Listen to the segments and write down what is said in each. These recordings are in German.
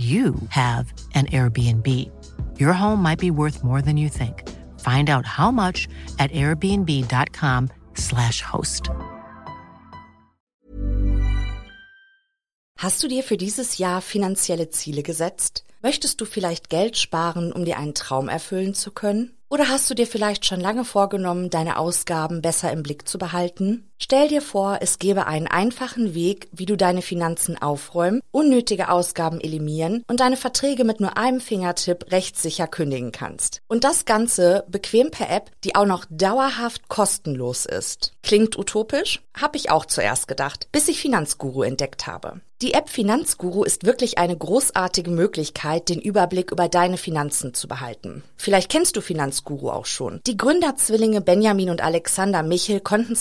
you have an Airbnb. Your home might be worth more than you think. Find out how much at airbnb.com/slash host. Hast du dir für dieses Jahr finanzielle Ziele gesetzt? Möchtest du vielleicht Geld sparen, um dir einen Traum erfüllen zu können? Oder hast du dir vielleicht schon lange vorgenommen, deine Ausgaben besser im Blick zu behalten? Stell dir vor, es gäbe einen einfachen Weg, wie du deine Finanzen aufräumen, unnötige Ausgaben eliminieren und deine Verträge mit nur einem Fingertipp rechtssicher kündigen kannst. Und das Ganze bequem per App, die auch noch dauerhaft kostenlos ist. Klingt utopisch? Hab ich auch zuerst gedacht, bis ich Finanzguru entdeckt habe. Die App Finanzguru ist wirklich eine großartige Möglichkeit, den Überblick über deine Finanzen zu behalten. Vielleicht kennst du Finanzguru auch schon. Die Gründerzwillinge Benjamin und Alexander Michel konnten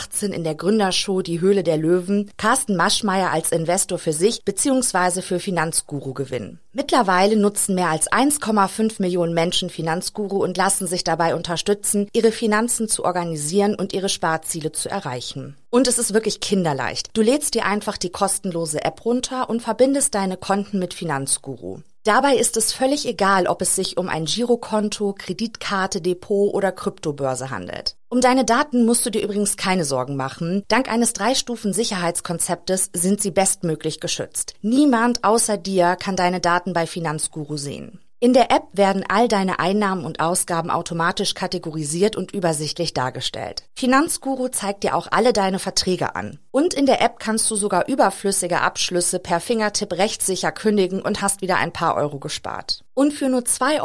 2018 in der Gründershow Die Höhle der Löwen Carsten Maschmeyer als Investor für sich bzw. für Finanzguru gewinnen. Mittlerweile nutzen mehr als 1,5 Millionen Menschen Finanzguru und lassen sich dabei unterstützen, ihre Finanzen zu organisieren und ihre Sparziele zu erreichen. Und es ist wirklich kinderleicht. Du lädst dir einfach die kostenlose App runter und verbindest deine Konten mit Finanzguru. Dabei ist es völlig egal, ob es sich um ein Girokonto, Kreditkarte, Depot oder Kryptobörse handelt. Um deine Daten musst du dir übrigens keine Sorgen machen. Dank eines Drei-Stufen-Sicherheitskonzeptes sind sie bestmöglich geschützt. Niemand außer dir kann deine Daten bei Finanzguru sehen. In der App werden all deine Einnahmen und Ausgaben automatisch kategorisiert und übersichtlich dargestellt. Finanzguru zeigt dir auch alle deine Verträge an. Und in der App kannst du sogar überflüssige Abschlüsse per Fingertipp rechtssicher kündigen und hast wieder ein paar Euro gespart. Und für nur 2,99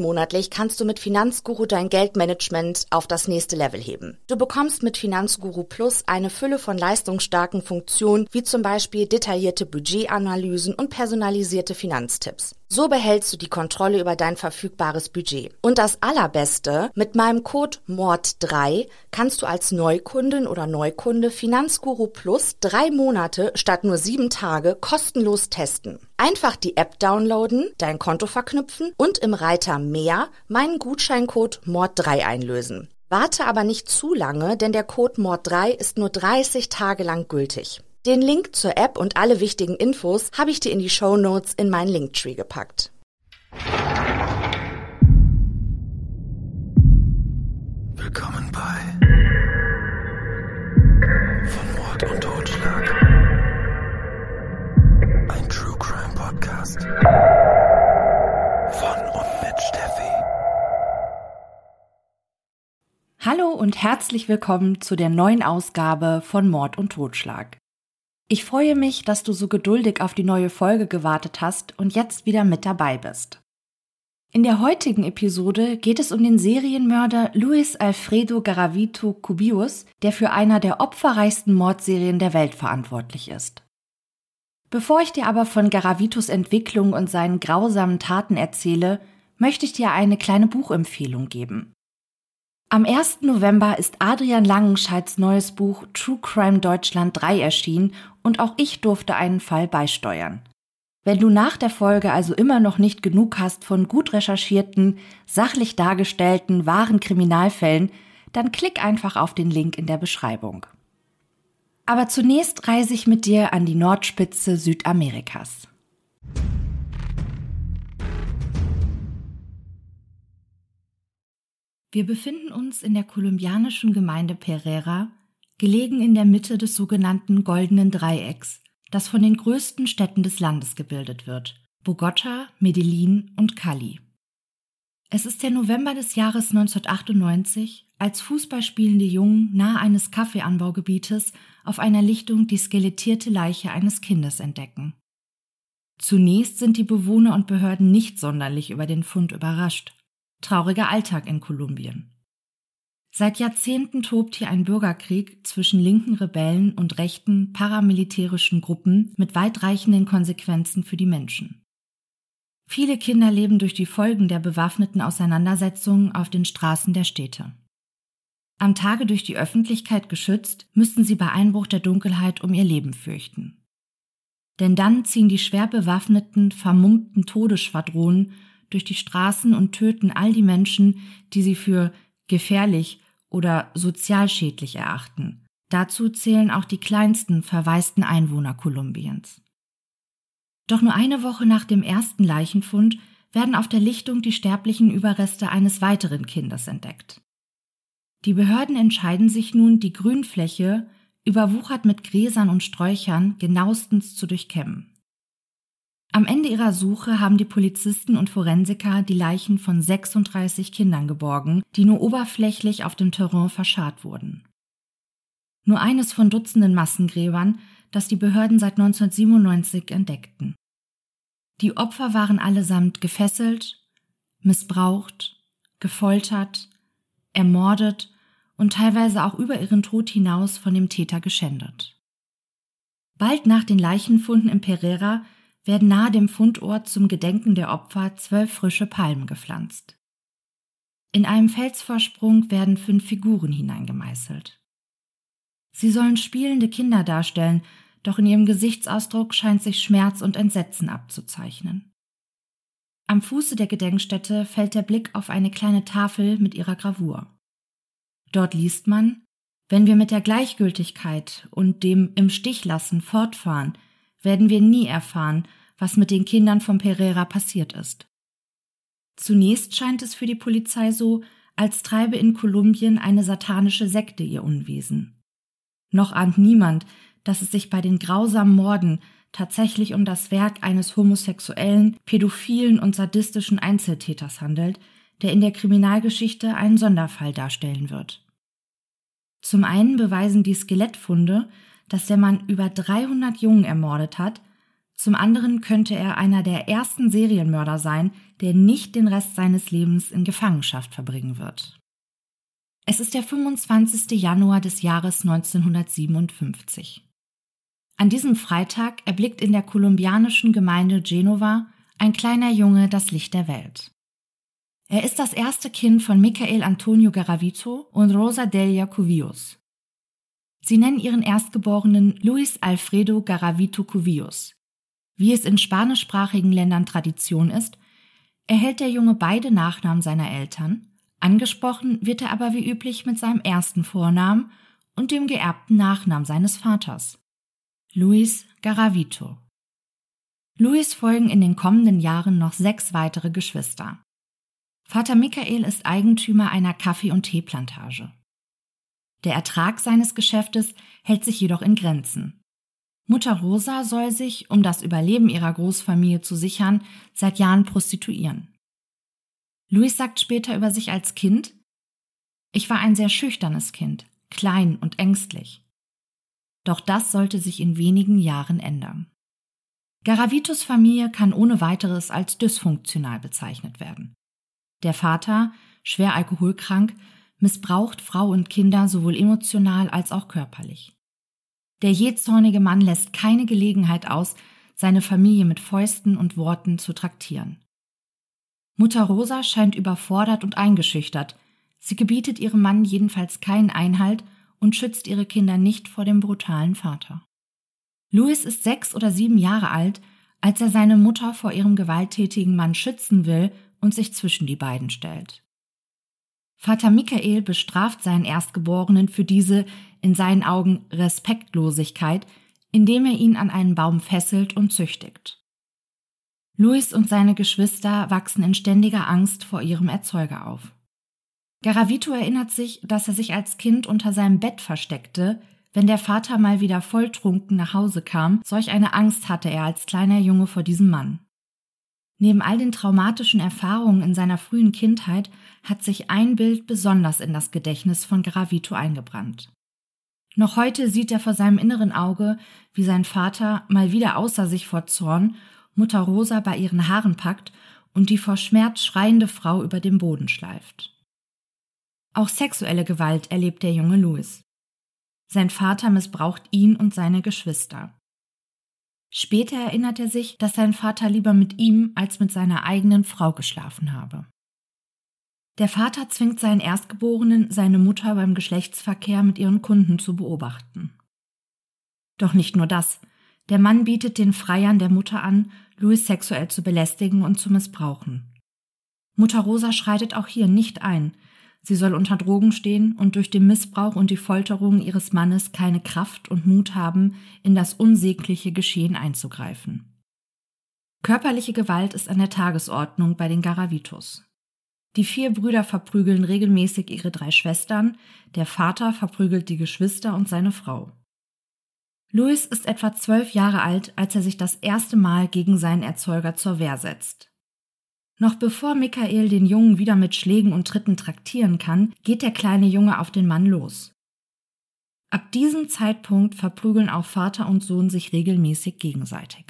Euro monatlich kannst du mit Finanzguru dein Geldmanagement auf das nächste Level heben. Du bekommst mit Finanzguru Plus eine Fülle von leistungsstarken Funktionen, wie zum Beispiel detaillierte Budgetanalysen und personalisierte Finanztipps. So behältst du die Kontrolle über dein verfügbares Budget. Und das Allerbeste, mit meinem Code MORD3 kannst du als Neukundin oder Neukunde Finanzguru Plus drei Monate statt nur sieben Tage kostenlos testen. Einfach die App downloaden, dein Konto verknüpfen und im Reiter Mehr meinen Gutscheincode MORD3 einlösen. Warte aber nicht zu lange, denn der Code MORD3 ist nur 30 Tage lang gültig. Den Link zur App und alle wichtigen Infos habe ich dir in die Show Notes in meinen Linktree gepackt. Willkommen bei Von Mord und Totschlag. Ein True Crime Podcast. Von und mit Steffi. Hallo und herzlich willkommen zu der neuen Ausgabe von Mord und Totschlag. Ich freue mich, dass du so geduldig auf die neue Folge gewartet hast und jetzt wieder mit dabei bist. In der heutigen Episode geht es um den Serienmörder Luis Alfredo Garavito Cubius, der für einer der opferreichsten Mordserien der Welt verantwortlich ist. Bevor ich dir aber von Garavitos Entwicklung und seinen grausamen Taten erzähle, möchte ich dir eine kleine Buchempfehlung geben. Am 1. November ist Adrian Langenscheids neues Buch True Crime Deutschland 3 erschienen und auch ich durfte einen Fall beisteuern. Wenn du nach der Folge also immer noch nicht genug hast von gut recherchierten, sachlich dargestellten, wahren Kriminalfällen, dann klick einfach auf den Link in der Beschreibung. Aber zunächst reise ich mit dir an die Nordspitze Südamerikas. Wir befinden uns in der kolumbianischen Gemeinde Pereira, gelegen in der Mitte des sogenannten Goldenen Dreiecks, das von den größten Städten des Landes gebildet wird, Bogota, Medellin und Cali. Es ist der November des Jahres 1998, als fußballspielende Jungen nahe eines Kaffeeanbaugebietes auf einer Lichtung die skelettierte Leiche eines Kindes entdecken. Zunächst sind die Bewohner und Behörden nicht sonderlich über den Fund überrascht. Trauriger Alltag in Kolumbien. Seit Jahrzehnten tobt hier ein Bürgerkrieg zwischen linken Rebellen und rechten paramilitärischen Gruppen mit weitreichenden Konsequenzen für die Menschen. Viele Kinder leben durch die Folgen der bewaffneten Auseinandersetzungen auf den Straßen der Städte. Am Tage durch die Öffentlichkeit geschützt, müssten sie bei Einbruch der Dunkelheit um ihr Leben fürchten. Denn dann ziehen die schwer bewaffneten, vermummten Todesschwadronen durch die Straßen und töten all die Menschen, die sie für gefährlich oder sozial schädlich erachten. Dazu zählen auch die kleinsten verwaisten Einwohner Kolumbiens. Doch nur eine Woche nach dem ersten Leichenfund werden auf der Lichtung die sterblichen Überreste eines weiteren Kindes entdeckt. Die Behörden entscheiden sich nun, die Grünfläche, überwuchert mit Gräsern und Sträuchern, genauestens zu durchkämmen. Am Ende ihrer Suche haben die Polizisten und Forensiker die Leichen von 36 Kindern geborgen, die nur oberflächlich auf dem Terrain verscharrt wurden. Nur eines von Dutzenden Massengräbern, das die Behörden seit 1997 entdeckten. Die Opfer waren allesamt gefesselt, missbraucht, gefoltert, ermordet und teilweise auch über ihren Tod hinaus von dem Täter geschändet. Bald nach den Leichenfunden in Pereira werden nahe dem Fundort zum Gedenken der Opfer zwölf frische Palmen gepflanzt. In einem Felsvorsprung werden fünf Figuren hineingemeißelt. Sie sollen spielende Kinder darstellen, doch in ihrem Gesichtsausdruck scheint sich Schmerz und Entsetzen abzuzeichnen. Am Fuße der Gedenkstätte fällt der Blick auf eine kleine Tafel mit ihrer Gravur. Dort liest man, wenn wir mit der Gleichgültigkeit und dem im Stich lassen fortfahren, werden wir nie erfahren, was mit den Kindern von Pereira passiert ist. Zunächst scheint es für die Polizei so, als treibe in Kolumbien eine satanische Sekte ihr Unwesen. Noch ahnt niemand, dass es sich bei den grausamen Morden tatsächlich um das Werk eines homosexuellen, pädophilen und sadistischen Einzeltäters handelt, der in der Kriminalgeschichte einen Sonderfall darstellen wird. Zum einen beweisen die Skelettfunde, dass der Mann über 300 Jungen ermordet hat, zum anderen könnte er einer der ersten Serienmörder sein, der nicht den Rest seines Lebens in Gefangenschaft verbringen wird. Es ist der 25. Januar des Jahres 1957. An diesem Freitag erblickt in der kolumbianischen Gemeinde Genova ein kleiner Junge das Licht der Welt. Er ist das erste Kind von Michael Antonio Garavito und Rosa Delia Cuvillos. Sie nennen ihren Erstgeborenen Luis Alfredo Garavito Cuvillos. Wie es in spanischsprachigen Ländern Tradition ist, erhält der Junge beide Nachnamen seiner Eltern, angesprochen wird er aber wie üblich mit seinem ersten Vornamen und dem geerbten Nachnamen seines Vaters. Luis Garavito. Luis folgen in den kommenden Jahren noch sechs weitere Geschwister. Vater Michael ist Eigentümer einer Kaffee- und Teeplantage. Der Ertrag seines Geschäftes hält sich jedoch in Grenzen. Mutter Rosa soll sich, um das Überleben ihrer Großfamilie zu sichern, seit Jahren prostituieren. Luis sagt später über sich als Kind, ich war ein sehr schüchternes Kind, klein und ängstlich. Doch das sollte sich in wenigen Jahren ändern. Garavitos Familie kann ohne weiteres als dysfunktional bezeichnet werden. Der Vater, schwer alkoholkrank, missbraucht Frau und Kinder sowohl emotional als auch körperlich. Der jähzornige Mann lässt keine Gelegenheit aus, seine Familie mit Fäusten und Worten zu traktieren. Mutter Rosa scheint überfordert und eingeschüchtert. Sie gebietet ihrem Mann jedenfalls keinen Einhalt und schützt ihre Kinder nicht vor dem brutalen Vater. Louis ist sechs oder sieben Jahre alt, als er seine Mutter vor ihrem gewalttätigen Mann schützen will und sich zwischen die beiden stellt. Vater Michael bestraft seinen Erstgeborenen für diese in seinen Augen Respektlosigkeit, indem er ihn an einen Baum fesselt und züchtigt. Louis und seine Geschwister wachsen in ständiger Angst vor ihrem Erzeuger auf. Garavito erinnert sich, dass er sich als Kind unter seinem Bett versteckte, wenn der Vater mal wieder volltrunken nach Hause kam, solch eine Angst hatte er als kleiner Junge vor diesem Mann. Neben all den traumatischen Erfahrungen in seiner frühen Kindheit hat sich ein Bild besonders in das Gedächtnis von Garavito eingebrannt. Noch heute sieht er vor seinem inneren Auge, wie sein Vater, mal wieder außer sich vor Zorn, Mutter Rosa bei ihren Haaren packt und die vor Schmerz schreiende Frau über den Boden schleift. Auch sexuelle Gewalt erlebt der junge Louis. Sein Vater missbraucht ihn und seine Geschwister. Später erinnert er sich, dass sein Vater lieber mit ihm als mit seiner eigenen Frau geschlafen habe. Der Vater zwingt seinen Erstgeborenen, seine Mutter beim Geschlechtsverkehr mit ihren Kunden zu beobachten. Doch nicht nur das. Der Mann bietet den Freiern der Mutter an, Louis sexuell zu belästigen und zu missbrauchen. Mutter Rosa schreitet auch hier nicht ein. Sie soll unter Drogen stehen und durch den Missbrauch und die Folterung ihres Mannes keine Kraft und Mut haben, in das unsägliche Geschehen einzugreifen. Körperliche Gewalt ist an der Tagesordnung bei den Garavitos. Die vier Brüder verprügeln regelmäßig ihre drei Schwestern, der Vater verprügelt die Geschwister und seine Frau. Louis ist etwa zwölf Jahre alt, als er sich das erste Mal gegen seinen Erzeuger zur Wehr setzt. Noch bevor Michael den Jungen wieder mit Schlägen und Tritten traktieren kann, geht der kleine Junge auf den Mann los. Ab diesem Zeitpunkt verprügeln auch Vater und Sohn sich regelmäßig gegenseitig.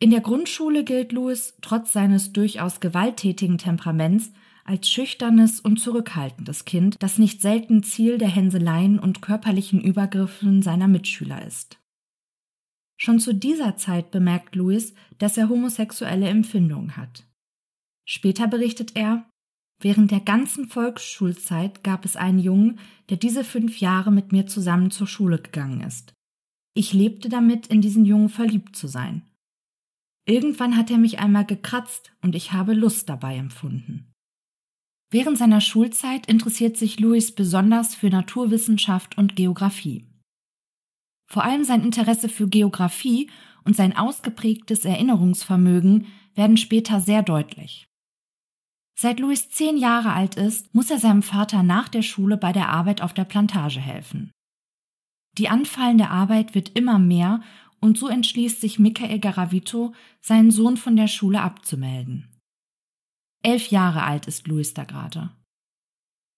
In der Grundschule gilt Louis trotz seines durchaus gewalttätigen Temperaments als schüchternes und zurückhaltendes Kind, das nicht selten Ziel der Hänseleien und körperlichen Übergriffen seiner Mitschüler ist. Schon zu dieser Zeit bemerkt Louis, dass er homosexuelle Empfindungen hat. Später berichtet er, während der ganzen Volksschulzeit gab es einen Jungen, der diese fünf Jahre mit mir zusammen zur Schule gegangen ist. Ich lebte damit, in diesen Jungen verliebt zu sein. Irgendwann hat er mich einmal gekratzt und ich habe Lust dabei empfunden. Während seiner Schulzeit interessiert sich Louis besonders für Naturwissenschaft und Geographie. Vor allem sein Interesse für Geographie und sein ausgeprägtes Erinnerungsvermögen werden später sehr deutlich. Seit Louis zehn Jahre alt ist, muss er seinem Vater nach der Schule bei der Arbeit auf der Plantage helfen. Die anfallende Arbeit wird immer mehr und so entschließt sich Michael Garavito, seinen Sohn von der Schule abzumelden. Elf Jahre alt ist Luis da gerade.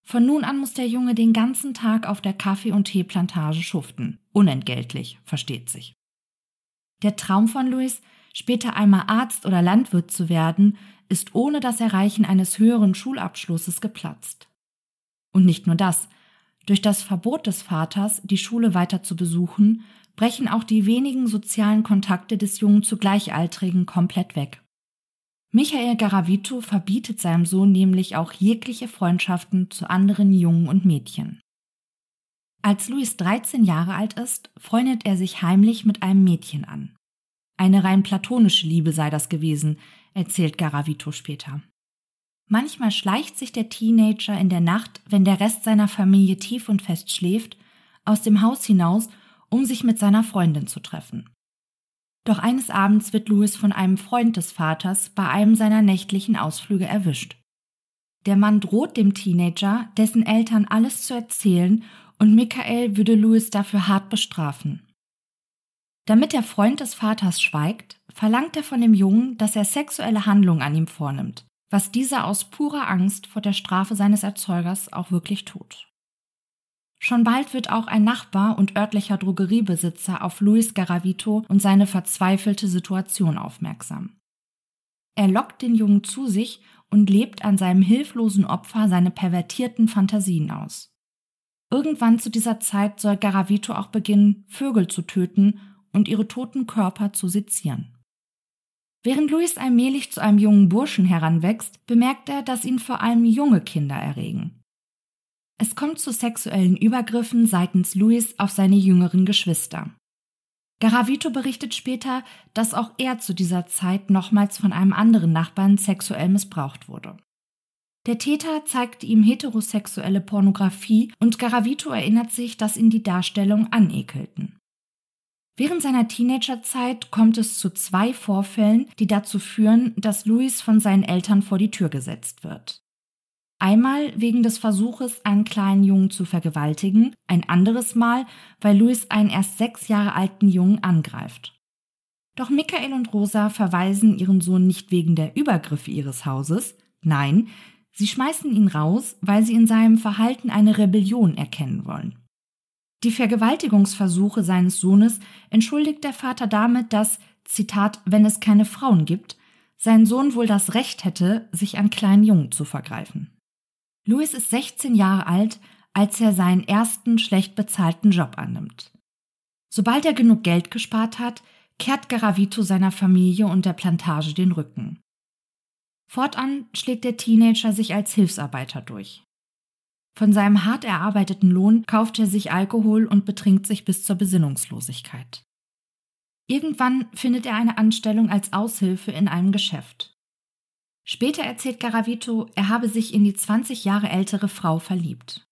Von nun an muss der Junge den ganzen Tag auf der Kaffee- und Teeplantage schuften. Unentgeltlich, versteht sich. Der Traum von Luis, später einmal Arzt oder Landwirt zu werden, ist ohne das Erreichen eines höheren Schulabschlusses geplatzt. Und nicht nur das. Durch das Verbot des Vaters, die Schule weiter zu besuchen, brechen auch die wenigen sozialen Kontakte des Jungen zu Gleichaltrigen komplett weg. Michael Garavito verbietet seinem Sohn nämlich auch jegliche Freundschaften zu anderen Jungen und Mädchen. Als Luis 13 Jahre alt ist, freundet er sich heimlich mit einem Mädchen an. Eine rein platonische Liebe sei das gewesen, erzählt Garavito später. Manchmal schleicht sich der Teenager in der Nacht, wenn der Rest seiner Familie tief und fest schläft, aus dem Haus hinaus um sich mit seiner Freundin zu treffen. Doch eines Abends wird Louis von einem Freund des Vaters bei einem seiner nächtlichen Ausflüge erwischt. Der Mann droht dem Teenager, dessen Eltern alles zu erzählen, und Michael würde Louis dafür hart bestrafen. Damit der Freund des Vaters schweigt, verlangt er von dem Jungen, dass er sexuelle Handlungen an ihm vornimmt, was dieser aus purer Angst vor der Strafe seines Erzeugers auch wirklich tut. Schon bald wird auch ein Nachbar und örtlicher Drogeriebesitzer auf Luis Garavito und seine verzweifelte Situation aufmerksam. Er lockt den Jungen zu sich und lebt an seinem hilflosen Opfer seine pervertierten Fantasien aus. Irgendwann zu dieser Zeit soll Garavito auch beginnen, Vögel zu töten und ihre toten Körper zu sezieren. Während Luis allmählich zu einem jungen Burschen heranwächst, bemerkt er, dass ihn vor allem junge Kinder erregen. Es kommt zu sexuellen Übergriffen seitens Louis auf seine jüngeren Geschwister. Garavito berichtet später, dass auch er zu dieser Zeit nochmals von einem anderen Nachbarn sexuell missbraucht wurde. Der Täter zeigte ihm heterosexuelle Pornografie und Garavito erinnert sich, dass ihn die Darstellungen anekelten. Während seiner Teenagerzeit kommt es zu zwei Vorfällen, die dazu führen, dass Louis von seinen Eltern vor die Tür gesetzt wird. Einmal wegen des Versuches, einen kleinen Jungen zu vergewaltigen, ein anderes Mal, weil Louis einen erst sechs Jahre alten Jungen angreift. Doch Michael und Rosa verweisen ihren Sohn nicht wegen der Übergriffe ihres Hauses, nein, sie schmeißen ihn raus, weil sie in seinem Verhalten eine Rebellion erkennen wollen. Die Vergewaltigungsversuche seines Sohnes entschuldigt der Vater damit, dass, Zitat, wenn es keine Frauen gibt, sein Sohn wohl das Recht hätte, sich an kleinen Jungen zu vergreifen. Louis ist 16 Jahre alt, als er seinen ersten schlecht bezahlten Job annimmt. Sobald er genug Geld gespart hat, kehrt Garavito seiner Familie und der Plantage den Rücken. Fortan schlägt der Teenager sich als Hilfsarbeiter durch. Von seinem hart erarbeiteten Lohn kauft er sich Alkohol und betrinkt sich bis zur Besinnungslosigkeit. Irgendwann findet er eine Anstellung als Aushilfe in einem Geschäft. Später erzählt Garavito, er habe sich in die 20 Jahre ältere Frau verliebt.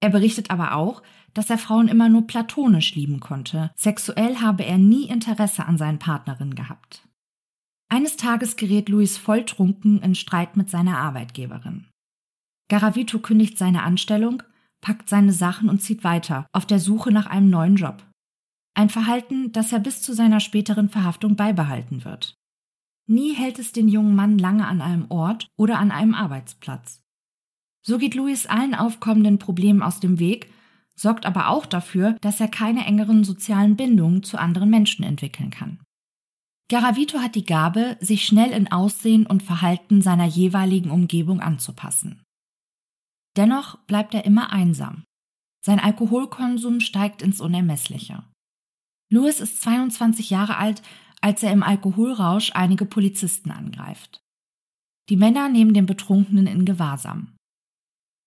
Er berichtet aber auch, dass er Frauen immer nur platonisch lieben konnte. Sexuell habe er nie Interesse an seinen Partnerinnen gehabt. Eines Tages gerät Luis volltrunken in Streit mit seiner Arbeitgeberin. Garavito kündigt seine Anstellung, packt seine Sachen und zieht weiter, auf der Suche nach einem neuen Job. Ein Verhalten, das er bis zu seiner späteren Verhaftung beibehalten wird. Nie hält es den jungen Mann lange an einem Ort oder an einem Arbeitsplatz. So geht Louis allen aufkommenden Problemen aus dem Weg, sorgt aber auch dafür, dass er keine engeren sozialen Bindungen zu anderen Menschen entwickeln kann. Garavito hat die Gabe, sich schnell in Aussehen und Verhalten seiner jeweiligen Umgebung anzupassen. Dennoch bleibt er immer einsam. Sein Alkoholkonsum steigt ins Unermessliche. Louis ist 22 Jahre alt, als er im Alkoholrausch einige Polizisten angreift. Die Männer nehmen den Betrunkenen in Gewahrsam.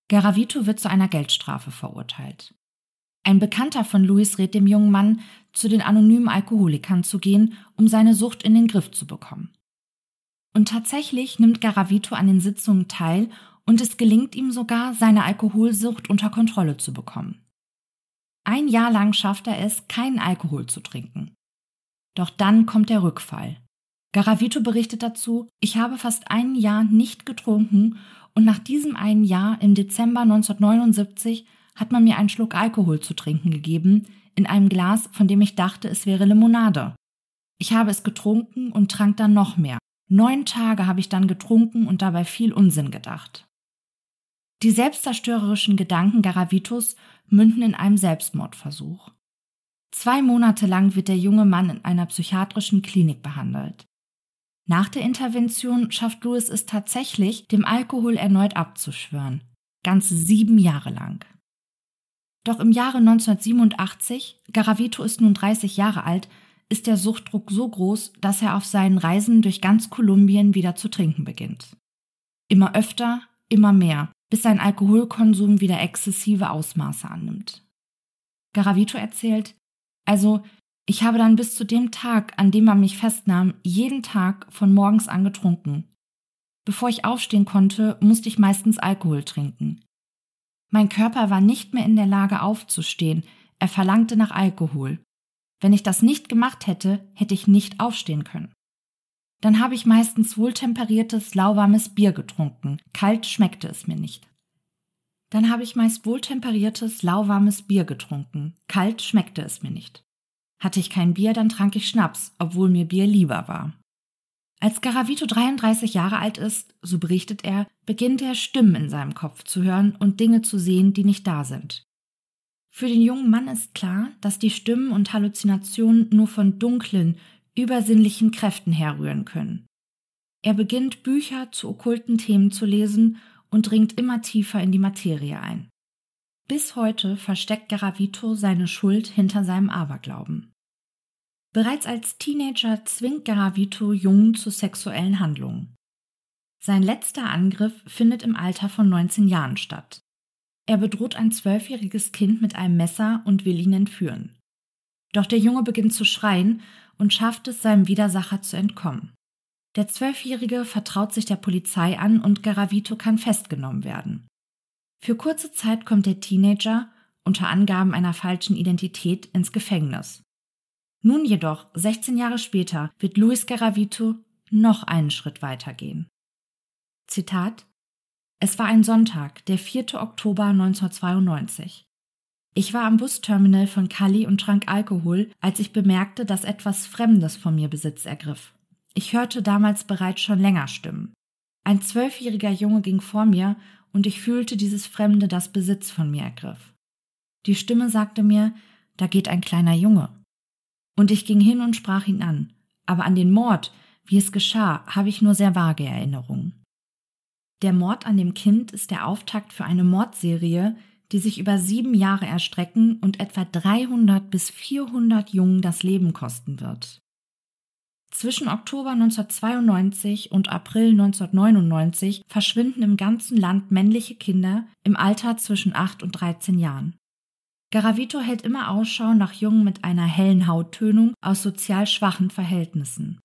Garavito wird zu einer Geldstrafe verurteilt. Ein Bekannter von Luis rät dem jungen Mann, zu den anonymen Alkoholikern zu gehen, um seine Sucht in den Griff zu bekommen. Und tatsächlich nimmt Garavito an den Sitzungen teil und es gelingt ihm sogar, seine Alkoholsucht unter Kontrolle zu bekommen. Ein Jahr lang schafft er es, keinen Alkohol zu trinken. Doch dann kommt der Rückfall. Garavito berichtet dazu, ich habe fast ein Jahr nicht getrunken und nach diesem einen Jahr im Dezember 1979 hat man mir einen Schluck Alkohol zu trinken gegeben, in einem Glas, von dem ich dachte, es wäre Limonade. Ich habe es getrunken und trank dann noch mehr. Neun Tage habe ich dann getrunken und dabei viel Unsinn gedacht. Die selbstzerstörerischen Gedanken Garavitos münden in einem Selbstmordversuch. Zwei Monate lang wird der junge Mann in einer psychiatrischen Klinik behandelt. Nach der Intervention schafft Louis es tatsächlich, dem Alkohol erneut abzuschwören. Ganze sieben Jahre lang. Doch im Jahre 1987, Garavito ist nun 30 Jahre alt, ist der Suchtdruck so groß, dass er auf seinen Reisen durch ganz Kolumbien wieder zu trinken beginnt. Immer öfter, immer mehr, bis sein Alkoholkonsum wieder exzessive Ausmaße annimmt. Garavito erzählt, also, ich habe dann bis zu dem Tag, an dem man mich festnahm, jeden Tag von morgens an getrunken. Bevor ich aufstehen konnte, musste ich meistens Alkohol trinken. Mein Körper war nicht mehr in der Lage aufzustehen, er verlangte nach Alkohol. Wenn ich das nicht gemacht hätte, hätte ich nicht aufstehen können. Dann habe ich meistens wohltemperiertes, lauwarmes Bier getrunken, kalt schmeckte es mir nicht. Dann habe ich meist wohltemperiertes, lauwarmes Bier getrunken. Kalt schmeckte es mir nicht. Hatte ich kein Bier, dann trank ich Schnaps, obwohl mir Bier lieber war. Als Garavito 33 Jahre alt ist, so berichtet er, beginnt er Stimmen in seinem Kopf zu hören und Dinge zu sehen, die nicht da sind. Für den jungen Mann ist klar, dass die Stimmen und Halluzinationen nur von dunklen, übersinnlichen Kräften herrühren können. Er beginnt Bücher zu okkulten Themen zu lesen und dringt immer tiefer in die Materie ein. Bis heute versteckt Garavito seine Schuld hinter seinem Aberglauben. Bereits als Teenager zwingt Garavito Jungen zu sexuellen Handlungen. Sein letzter Angriff findet im Alter von 19 Jahren statt. Er bedroht ein zwölfjähriges Kind mit einem Messer und will ihn entführen. Doch der Junge beginnt zu schreien und schafft es, seinem Widersacher zu entkommen. Der Zwölfjährige vertraut sich der Polizei an und Garavito kann festgenommen werden. Für kurze Zeit kommt der Teenager, unter Angaben einer falschen Identität, ins Gefängnis. Nun jedoch, 16 Jahre später, wird Luis Garavito noch einen Schritt weitergehen. Zitat Es war ein Sonntag, der 4. Oktober 1992. Ich war am Busterminal von Cali und trank Alkohol, als ich bemerkte, dass etwas Fremdes von mir Besitz ergriff. Ich hörte damals bereits schon länger Stimmen. Ein zwölfjähriger Junge ging vor mir und ich fühlte dieses Fremde, das Besitz von mir ergriff. Die Stimme sagte mir, da geht ein kleiner Junge. Und ich ging hin und sprach ihn an, aber an den Mord, wie es geschah, habe ich nur sehr vage Erinnerungen. Der Mord an dem Kind ist der Auftakt für eine Mordserie, die sich über sieben Jahre erstrecken und etwa 300 bis 400 Jungen das Leben kosten wird. Zwischen Oktober 1992 und April 1999 verschwinden im ganzen Land männliche Kinder im Alter zwischen 8 und 13 Jahren. Garavito hält immer Ausschau nach Jungen mit einer hellen Hauttönung aus sozial schwachen Verhältnissen.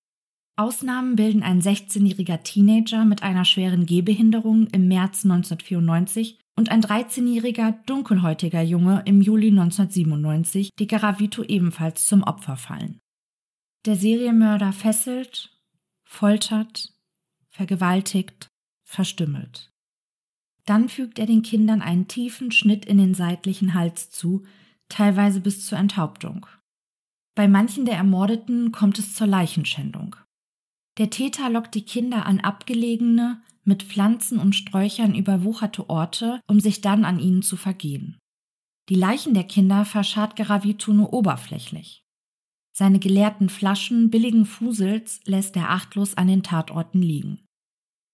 Ausnahmen bilden ein 16-jähriger Teenager mit einer schweren Gehbehinderung im März 1994 und ein 13-jähriger dunkelhäutiger Junge im Juli 1997, die Garavito ebenfalls zum Opfer fallen. Der Serienmörder fesselt, foltert, vergewaltigt, verstümmelt. Dann fügt er den Kindern einen tiefen Schnitt in den seitlichen Hals zu, teilweise bis zur Enthauptung. Bei manchen der Ermordeten kommt es zur Leichenschändung. Der Täter lockt die Kinder an abgelegene, mit Pflanzen und Sträuchern überwucherte Orte, um sich dann an ihnen zu vergehen. Die Leichen der Kinder verscharrt Garavito nur oberflächlich. Seine geleerten Flaschen billigen Fusels lässt er achtlos an den Tatorten liegen.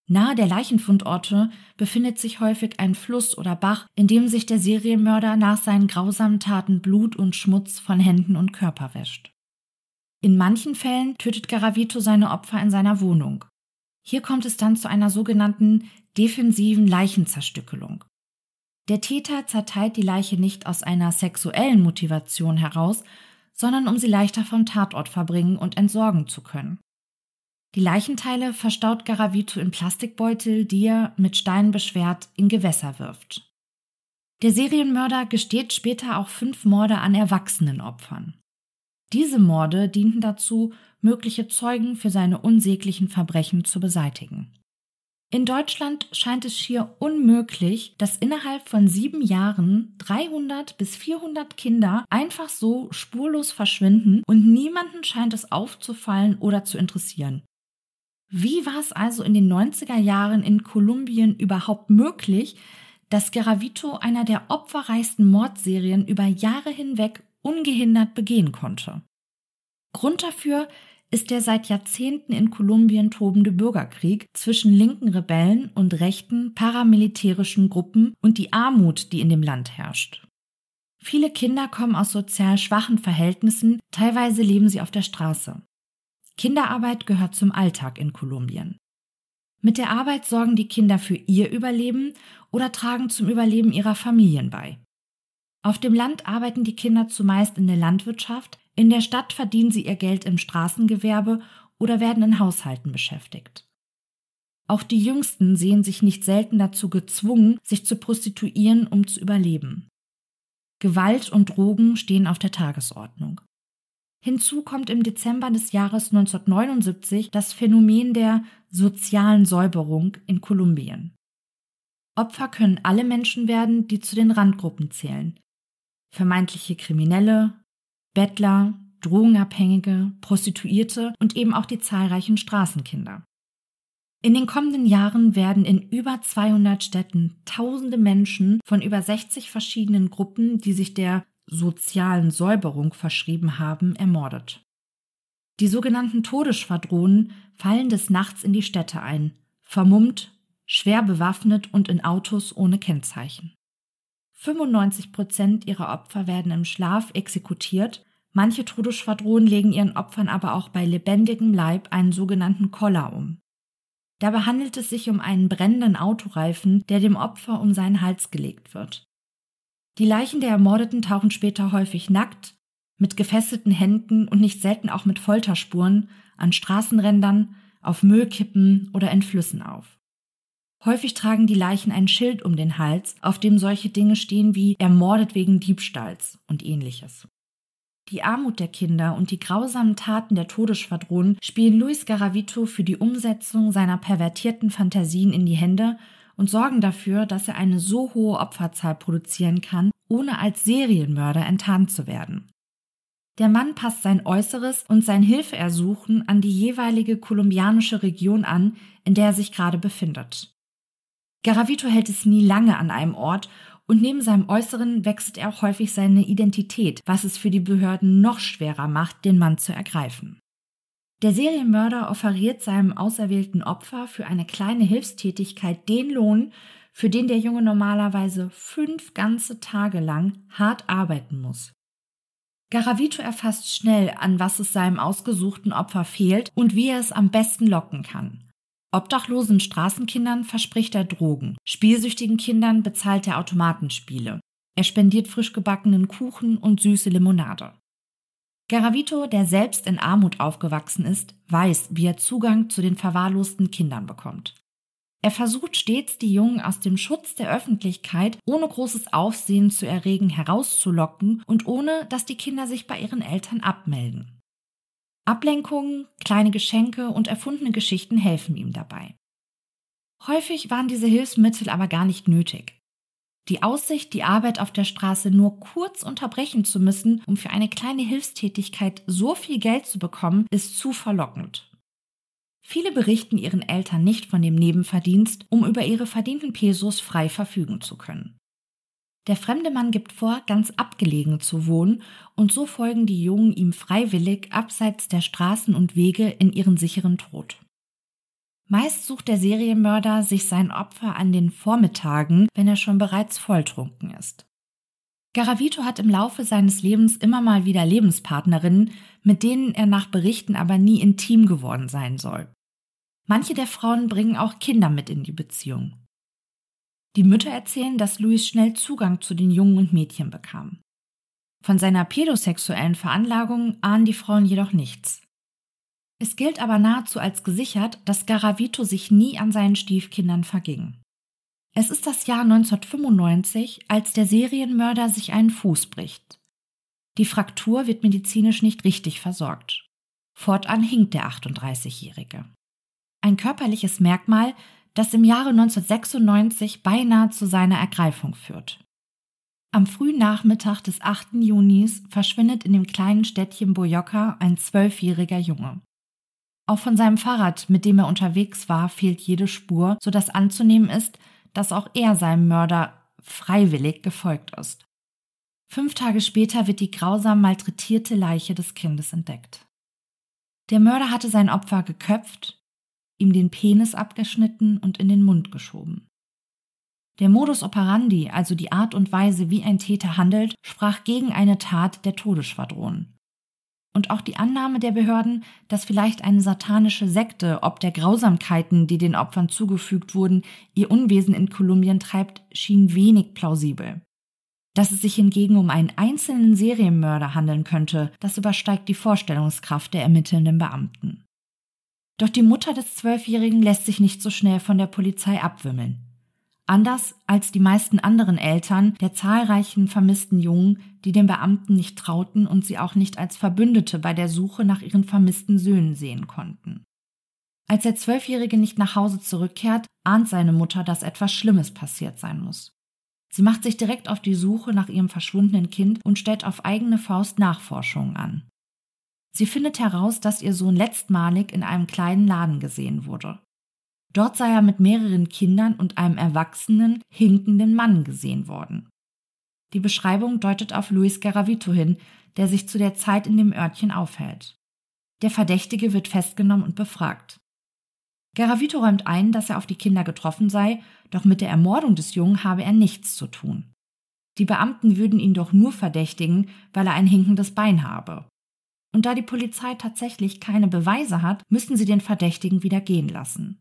Nahe der Leichenfundorte befindet sich häufig ein Fluss oder Bach, in dem sich der Serienmörder nach seinen grausamen Taten Blut und Schmutz von Händen und Körper wäscht. In manchen Fällen tötet Garavito seine Opfer in seiner Wohnung. Hier kommt es dann zu einer sogenannten defensiven Leichenzerstückelung. Der Täter zerteilt die Leiche nicht aus einer sexuellen Motivation heraus, sondern um sie leichter vom Tatort verbringen und entsorgen zu können. Die Leichenteile verstaut Garavito in Plastikbeutel, die er mit Steinen beschwert in Gewässer wirft. Der Serienmörder gesteht später auch fünf Morde an erwachsenen Opfern. Diese Morde dienten dazu, mögliche Zeugen für seine unsäglichen Verbrechen zu beseitigen. In Deutschland scheint es schier unmöglich, dass innerhalb von sieben Jahren 300 bis 400 Kinder einfach so spurlos verschwinden und niemanden scheint es aufzufallen oder zu interessieren. Wie war es also in den 90er Jahren in Kolumbien überhaupt möglich, dass Garavito einer der opferreichsten Mordserien über Jahre hinweg ungehindert begehen konnte? Grund dafür ist der seit Jahrzehnten in Kolumbien tobende Bürgerkrieg zwischen linken Rebellen und rechten paramilitärischen Gruppen und die Armut, die in dem Land herrscht. Viele Kinder kommen aus sozial schwachen Verhältnissen, teilweise leben sie auf der Straße. Kinderarbeit gehört zum Alltag in Kolumbien. Mit der Arbeit sorgen die Kinder für ihr Überleben oder tragen zum Überleben ihrer Familien bei. Auf dem Land arbeiten die Kinder zumeist in der Landwirtschaft, in der Stadt verdienen sie ihr Geld im Straßengewerbe oder werden in Haushalten beschäftigt. Auch die Jüngsten sehen sich nicht selten dazu gezwungen, sich zu prostituieren, um zu überleben. Gewalt und Drogen stehen auf der Tagesordnung. Hinzu kommt im Dezember des Jahres 1979 das Phänomen der sozialen Säuberung in Kolumbien. Opfer können alle Menschen werden, die zu den Randgruppen zählen. Vermeintliche Kriminelle, Bettler, Drogenabhängige, Prostituierte und eben auch die zahlreichen Straßenkinder. In den kommenden Jahren werden in über 200 Städten tausende Menschen von über 60 verschiedenen Gruppen, die sich der sozialen Säuberung verschrieben haben, ermordet. Die sogenannten Todesschwadronen fallen des Nachts in die Städte ein, vermummt, schwer bewaffnet und in Autos ohne Kennzeichen. 95 Prozent ihrer Opfer werden im Schlaf exekutiert. Manche Todesschwadronen legen ihren Opfern aber auch bei lebendigem Leib einen sogenannten Koller um. Dabei handelt es sich um einen brennenden Autoreifen, der dem Opfer um seinen Hals gelegt wird. Die Leichen der Ermordeten tauchen später häufig nackt, mit gefesselten Händen und nicht selten auch mit Folterspuren an Straßenrändern, auf Müllkippen oder in Flüssen auf. Häufig tragen die Leichen ein Schild um den Hals, auf dem solche Dinge stehen wie ermordet wegen Diebstahls und ähnliches. Die Armut der Kinder und die grausamen Taten der Todesschwadronen spielen Luis Garavito für die Umsetzung seiner pervertierten Fantasien in die Hände und sorgen dafür, dass er eine so hohe Opferzahl produzieren kann, ohne als Serienmörder enttarnt zu werden. Der Mann passt sein Äußeres und sein Hilfeersuchen an die jeweilige kolumbianische Region an, in der er sich gerade befindet. Garavito hält es nie lange an einem Ort und neben seinem Äußeren wechselt er auch häufig seine Identität, was es für die Behörden noch schwerer macht, den Mann zu ergreifen. Der Serienmörder offeriert seinem auserwählten Opfer für eine kleine Hilfstätigkeit den Lohn, für den der Junge normalerweise fünf ganze Tage lang hart arbeiten muss. Garavito erfasst schnell, an was es seinem ausgesuchten Opfer fehlt und wie er es am besten locken kann. Obdachlosen Straßenkindern verspricht er Drogen, spielsüchtigen Kindern bezahlt er Automatenspiele. Er spendiert frisch gebackenen Kuchen und süße Limonade. Garavito, der selbst in Armut aufgewachsen ist, weiß, wie er Zugang zu den verwahrlosten Kindern bekommt. Er versucht stets, die Jungen aus dem Schutz der Öffentlichkeit ohne großes Aufsehen zu erregen herauszulocken und ohne, dass die Kinder sich bei ihren Eltern abmelden. Ablenkungen, kleine Geschenke und erfundene Geschichten helfen ihm dabei. Häufig waren diese Hilfsmittel aber gar nicht nötig. Die Aussicht, die Arbeit auf der Straße nur kurz unterbrechen zu müssen, um für eine kleine Hilfstätigkeit so viel Geld zu bekommen, ist zu verlockend. Viele berichten ihren Eltern nicht von dem Nebenverdienst, um über ihre verdienten Pesos frei verfügen zu können. Der fremde Mann gibt vor, ganz abgelegen zu wohnen, und so folgen die Jungen ihm freiwillig abseits der Straßen und Wege in ihren sicheren Tod. Meist sucht der Serienmörder sich sein Opfer an den Vormittagen, wenn er schon bereits volltrunken ist. Garavito hat im Laufe seines Lebens immer mal wieder Lebenspartnerinnen, mit denen er nach Berichten aber nie intim geworden sein soll. Manche der Frauen bringen auch Kinder mit in die Beziehung. Die Mütter erzählen, dass Luis schnell Zugang zu den Jungen und Mädchen bekam. Von seiner pädosexuellen Veranlagung ahnen die Frauen jedoch nichts. Es gilt aber nahezu als gesichert, dass Garavito sich nie an seinen Stiefkindern verging. Es ist das Jahr 1995, als der Serienmörder sich einen Fuß bricht. Die Fraktur wird medizinisch nicht richtig versorgt. Fortan hinkt der 38-Jährige. Ein körperliches Merkmal, das im Jahre 1996 beinahe zu seiner Ergreifung führt. Am frühen Nachmittag des 8. Junis verschwindet in dem kleinen Städtchen Boyocca ein zwölfjähriger Junge. Auch von seinem Fahrrad, mit dem er unterwegs war, fehlt jede Spur, so dass anzunehmen ist, dass auch er seinem Mörder freiwillig gefolgt ist. Fünf Tage später wird die grausam malträtierte Leiche des Kindes entdeckt. Der Mörder hatte sein Opfer geköpft, ihm den Penis abgeschnitten und in den Mund geschoben. Der Modus operandi, also die Art und Weise, wie ein Täter handelt, sprach gegen eine Tat der Todesschwadronen und auch die Annahme der Behörden, dass vielleicht eine satanische Sekte ob der Grausamkeiten, die den Opfern zugefügt wurden, ihr Unwesen in Kolumbien treibt, schien wenig plausibel. Dass es sich hingegen um einen einzelnen Serienmörder handeln könnte, das übersteigt die Vorstellungskraft der ermittelnden Beamten. Doch die Mutter des Zwölfjährigen lässt sich nicht so schnell von der Polizei abwimmeln. Anders als die meisten anderen Eltern der zahlreichen vermissten Jungen, die den Beamten nicht trauten und sie auch nicht als Verbündete bei der Suche nach ihren vermissten Söhnen sehen konnten. Als der Zwölfjährige nicht nach Hause zurückkehrt, ahnt seine Mutter, dass etwas Schlimmes passiert sein muss. Sie macht sich direkt auf die Suche nach ihrem verschwundenen Kind und stellt auf eigene Faust Nachforschungen an. Sie findet heraus, dass ihr Sohn letztmalig in einem kleinen Laden gesehen wurde. Dort sei er mit mehreren Kindern und einem erwachsenen, hinkenden Mann gesehen worden. Die Beschreibung deutet auf Luis Garavito hin, der sich zu der Zeit in dem Örtchen aufhält. Der Verdächtige wird festgenommen und befragt. Garavito räumt ein, dass er auf die Kinder getroffen sei, doch mit der Ermordung des Jungen habe er nichts zu tun. Die Beamten würden ihn doch nur verdächtigen, weil er ein hinkendes Bein habe. Und da die Polizei tatsächlich keine Beweise hat, müssen sie den Verdächtigen wieder gehen lassen.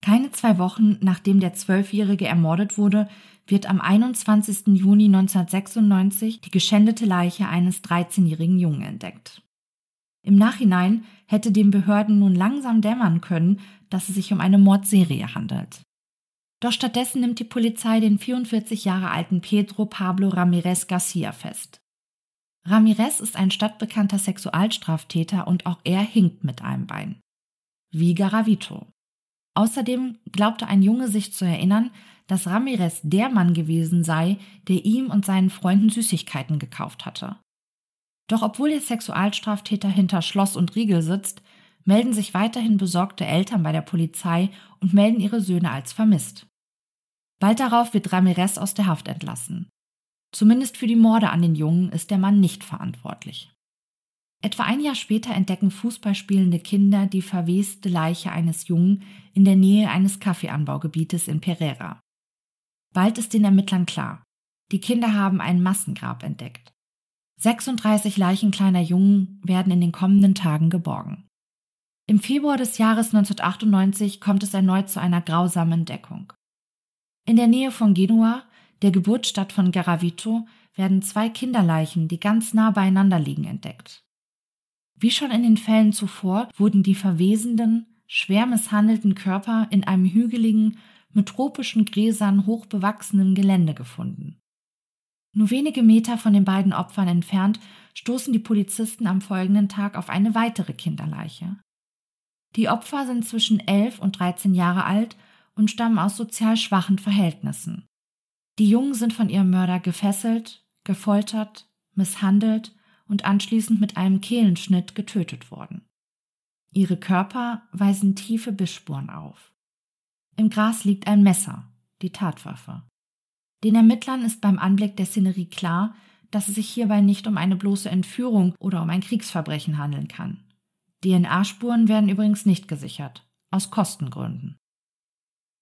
Keine zwei Wochen nachdem der Zwölfjährige ermordet wurde, wird am 21. Juni 1996 die geschändete Leiche eines 13-jährigen Jungen entdeckt. Im Nachhinein hätte den Behörden nun langsam dämmern können, dass es sich um eine Mordserie handelt. Doch stattdessen nimmt die Polizei den 44 Jahre alten Pedro Pablo Ramirez Garcia fest. Ramirez ist ein stadtbekannter Sexualstraftäter und auch er hinkt mit einem Bein. Wie Garavito. Außerdem glaubte ein Junge sich zu erinnern, dass Ramirez der Mann gewesen sei, der ihm und seinen Freunden Süßigkeiten gekauft hatte. Doch obwohl der Sexualstraftäter hinter Schloss und Riegel sitzt, melden sich weiterhin besorgte Eltern bei der Polizei und melden ihre Söhne als vermisst. Bald darauf wird Ramirez aus der Haft entlassen. Zumindest für die Morde an den Jungen ist der Mann nicht verantwortlich. Etwa ein Jahr später entdecken Fußballspielende Kinder die verweste Leiche eines Jungen in der Nähe eines Kaffeeanbaugebietes in Pereira. Bald ist den Ermittlern klar, die Kinder haben ein Massengrab entdeckt. 36 Leichen kleiner Jungen werden in den kommenden Tagen geborgen. Im Februar des Jahres 1998 kommt es erneut zu einer grausamen Entdeckung. In der Nähe von Genua, der Geburtsstadt von Garavito, werden zwei Kinderleichen, die ganz nah beieinander liegen, entdeckt. Wie schon in den Fällen zuvor wurden die verwesenden, schwer misshandelten Körper in einem hügeligen, mit tropischen Gräsern hoch bewachsenen Gelände gefunden. Nur wenige Meter von den beiden Opfern entfernt stoßen die Polizisten am folgenden Tag auf eine weitere Kinderleiche. Die Opfer sind zwischen elf und dreizehn Jahre alt und stammen aus sozial schwachen Verhältnissen. Die Jungen sind von ihrem Mörder gefesselt, gefoltert, misshandelt und anschließend mit einem Kehlenschnitt getötet worden. Ihre Körper weisen tiefe Bissspuren auf. Im Gras liegt ein Messer, die Tatwaffe. Den Ermittlern ist beim Anblick der Szenerie klar, dass es sich hierbei nicht um eine bloße Entführung oder um ein Kriegsverbrechen handeln kann. DNA-Spuren werden übrigens nicht gesichert, aus Kostengründen.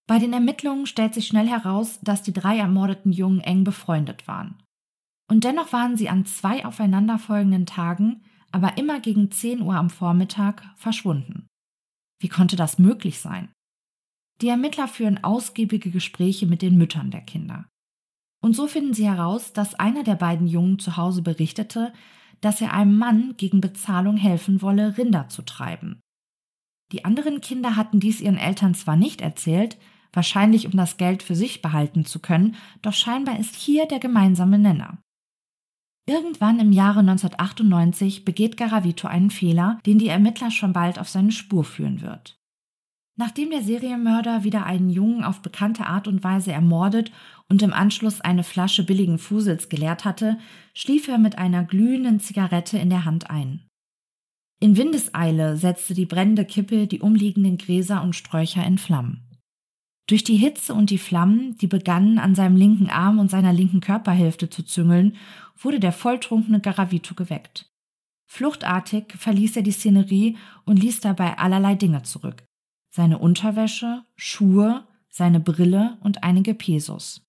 Bei den Ermittlungen stellt sich schnell heraus, dass die drei ermordeten Jungen eng befreundet waren. Und dennoch waren sie an zwei aufeinanderfolgenden Tagen, aber immer gegen 10 Uhr am Vormittag, verschwunden. Wie konnte das möglich sein? Die Ermittler führen ausgiebige Gespräche mit den Müttern der Kinder. Und so finden sie heraus, dass einer der beiden Jungen zu Hause berichtete, dass er einem Mann gegen Bezahlung helfen wolle, Rinder zu treiben. Die anderen Kinder hatten dies ihren Eltern zwar nicht erzählt, wahrscheinlich um das Geld für sich behalten zu können, doch scheinbar ist hier der gemeinsame Nenner. Irgendwann im Jahre 1998 begeht Garavito einen Fehler, den die Ermittler schon bald auf seine Spur führen wird. Nachdem der Serienmörder wieder einen Jungen auf bekannte Art und Weise ermordet und im Anschluss eine Flasche billigen Fusels geleert hatte, schlief er mit einer glühenden Zigarette in der Hand ein. In Windeseile setzte die brennende Kippe die umliegenden Gräser und Sträucher in Flammen. Durch die Hitze und die Flammen, die begannen an seinem linken Arm und seiner linken Körperhälfte zu züngeln, wurde der volltrunkene Garavito geweckt. Fluchtartig verließ er die Szenerie und ließ dabei allerlei Dinge zurück. Seine Unterwäsche, Schuhe, seine Brille und einige Pesos.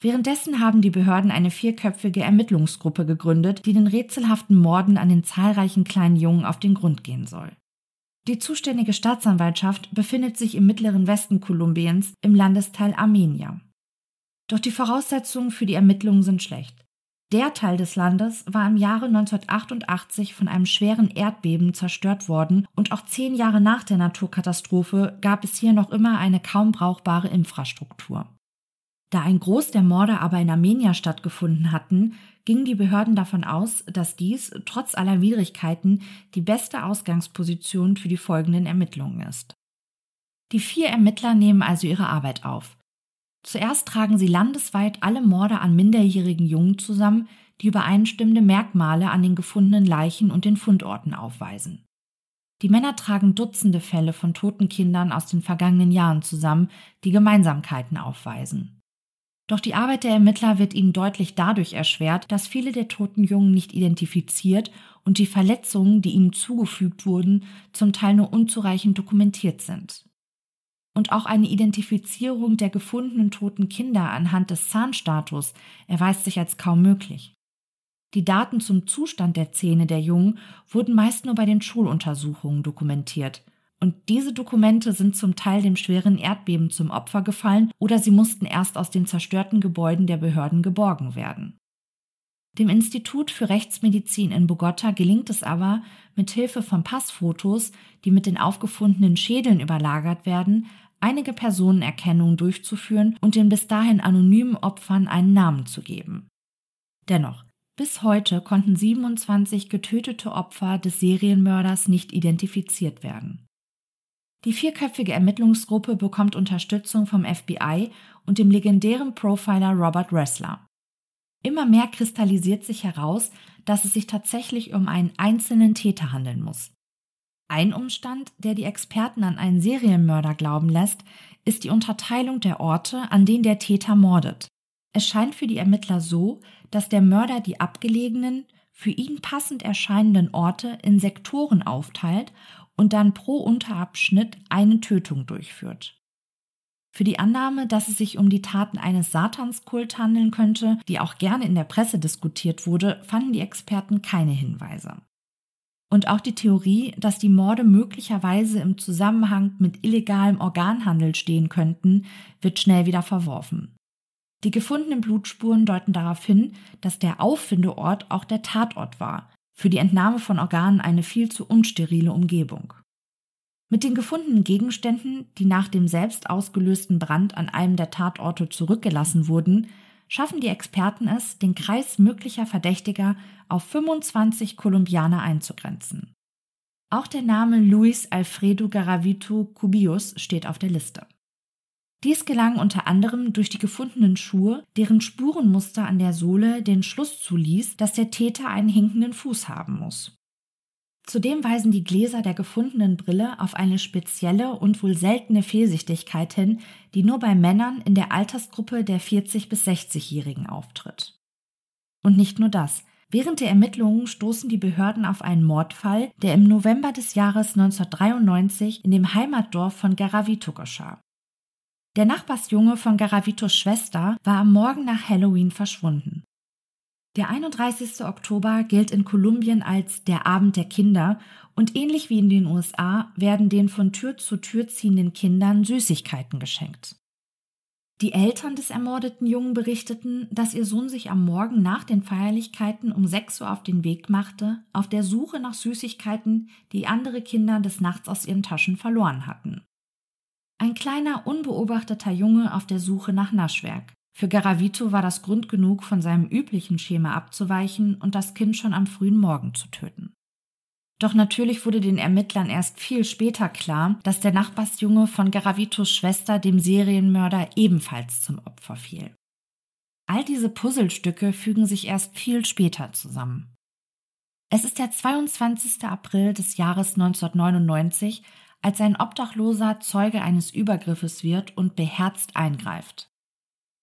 Währenddessen haben die Behörden eine vierköpfige Ermittlungsgruppe gegründet, die den rätselhaften Morden an den zahlreichen kleinen Jungen auf den Grund gehen soll. Die zuständige Staatsanwaltschaft befindet sich im mittleren Westen Kolumbiens im Landesteil Armenia. Doch die Voraussetzungen für die Ermittlungen sind schlecht. Der Teil des Landes war im Jahre 1988 von einem schweren Erdbeben zerstört worden und auch zehn Jahre nach der Naturkatastrophe gab es hier noch immer eine kaum brauchbare Infrastruktur. Da ein Groß der Morde aber in Armenia stattgefunden hatten, gingen die Behörden davon aus, dass dies trotz aller Widrigkeiten die beste Ausgangsposition für die folgenden Ermittlungen ist. Die vier Ermittler nehmen also ihre Arbeit auf. Zuerst tragen sie landesweit alle Morde an minderjährigen Jungen zusammen, die übereinstimmende Merkmale an den gefundenen Leichen und den Fundorten aufweisen. Die Männer tragen Dutzende Fälle von toten Kindern aus den vergangenen Jahren zusammen, die Gemeinsamkeiten aufweisen. Doch die Arbeit der Ermittler wird ihnen deutlich dadurch erschwert, dass viele der toten Jungen nicht identifiziert und die Verletzungen, die ihnen zugefügt wurden, zum Teil nur unzureichend dokumentiert sind. Und auch eine Identifizierung der gefundenen toten Kinder anhand des Zahnstatus erweist sich als kaum möglich. Die Daten zum Zustand der Zähne der Jungen wurden meist nur bei den Schuluntersuchungen dokumentiert – und diese Dokumente sind zum Teil dem schweren Erdbeben zum Opfer gefallen oder sie mussten erst aus den zerstörten Gebäuden der Behörden geborgen werden. Dem Institut für Rechtsmedizin in Bogota gelingt es aber, mit Hilfe von Passfotos, die mit den aufgefundenen Schädeln überlagert werden, einige Personenerkennung durchzuführen und den bis dahin anonymen Opfern einen Namen zu geben. Dennoch, bis heute konnten 27 getötete Opfer des Serienmörders nicht identifiziert werden. Die vierköpfige Ermittlungsgruppe bekommt Unterstützung vom FBI und dem legendären Profiler Robert Ressler. Immer mehr kristallisiert sich heraus, dass es sich tatsächlich um einen einzelnen Täter handeln muss. Ein Umstand, der die Experten an einen Serienmörder glauben lässt, ist die Unterteilung der Orte, an denen der Täter mordet. Es scheint für die Ermittler so, dass der Mörder die abgelegenen, für ihn passend erscheinenden Orte in Sektoren aufteilt und dann pro Unterabschnitt eine Tötung durchführt. Für die Annahme, dass es sich um die Taten eines Satanskult handeln könnte, die auch gerne in der Presse diskutiert wurde, fanden die Experten keine Hinweise. Und auch die Theorie, dass die Morde möglicherweise im Zusammenhang mit illegalem Organhandel stehen könnten, wird schnell wieder verworfen. Die gefundenen Blutspuren deuten darauf hin, dass der Auffindeort auch der Tatort war, für die Entnahme von Organen eine viel zu unsterile Umgebung. Mit den gefundenen Gegenständen, die nach dem selbst ausgelösten Brand an einem der Tatorte zurückgelassen wurden, schaffen die Experten es, den Kreis möglicher Verdächtiger auf 25 Kolumbianer einzugrenzen. Auch der Name Luis Alfredo Garavito Cubius steht auf der Liste. Dies gelang unter anderem durch die gefundenen Schuhe, deren Spurenmuster an der Sohle den Schluss zuließ, dass der Täter einen hinkenden Fuß haben muss. Zudem weisen die Gläser der gefundenen Brille auf eine spezielle und wohl seltene Fehlsichtigkeit hin, die nur bei Männern in der Altersgruppe der 40 bis 60-Jährigen auftritt. Und nicht nur das. Während der Ermittlungen stoßen die Behörden auf einen Mordfall, der im November des Jahres 1993 in dem Heimatdorf von Garavito geschah. Der Nachbarsjunge von Garavitos Schwester war am Morgen nach Halloween verschwunden. Der 31. Oktober gilt in Kolumbien als der Abend der Kinder und ähnlich wie in den USA werden den von Tür zu Tür ziehenden Kindern Süßigkeiten geschenkt. Die Eltern des ermordeten Jungen berichteten, dass ihr Sohn sich am Morgen nach den Feierlichkeiten um 6 Uhr auf den Weg machte, auf der Suche nach Süßigkeiten, die andere Kinder des Nachts aus ihren Taschen verloren hatten. Ein kleiner, unbeobachteter Junge auf der Suche nach Naschwerk. Für Garavito war das Grund genug, von seinem üblichen Schema abzuweichen und das Kind schon am frühen Morgen zu töten. Doch natürlich wurde den Ermittlern erst viel später klar, dass der Nachbarsjunge von Garavitos Schwester dem Serienmörder ebenfalls zum Opfer fiel. All diese Puzzlestücke fügen sich erst viel später zusammen. Es ist der 22. April des Jahres 1999, als ein Obdachloser Zeuge eines Übergriffes wird und beherzt eingreift.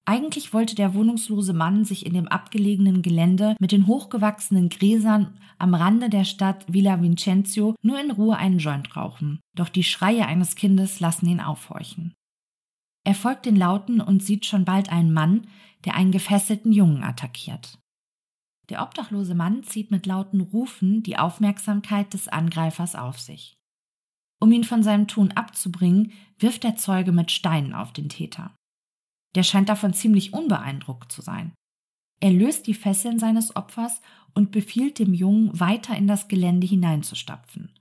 Eigentlich wollte der wohnungslose Mann sich in dem abgelegenen Gelände mit den hochgewachsenen Gräsern am Rande der Stadt Villa Vincenzo nur in Ruhe einen Joint rauchen, doch die Schreie eines Kindes lassen ihn aufhorchen. Er folgt den Lauten und sieht schon bald einen Mann, der einen gefesselten Jungen attackiert. Der obdachlose Mann zieht mit lauten Rufen die Aufmerksamkeit des Angreifers auf sich. Um ihn von seinem Tun abzubringen, wirft der Zeuge mit Steinen auf den Täter. Der scheint davon ziemlich unbeeindruckt zu sein. Er löst die Fesseln seines Opfers und befiehlt dem Jungen, weiter in das Gelände hineinzustapfen.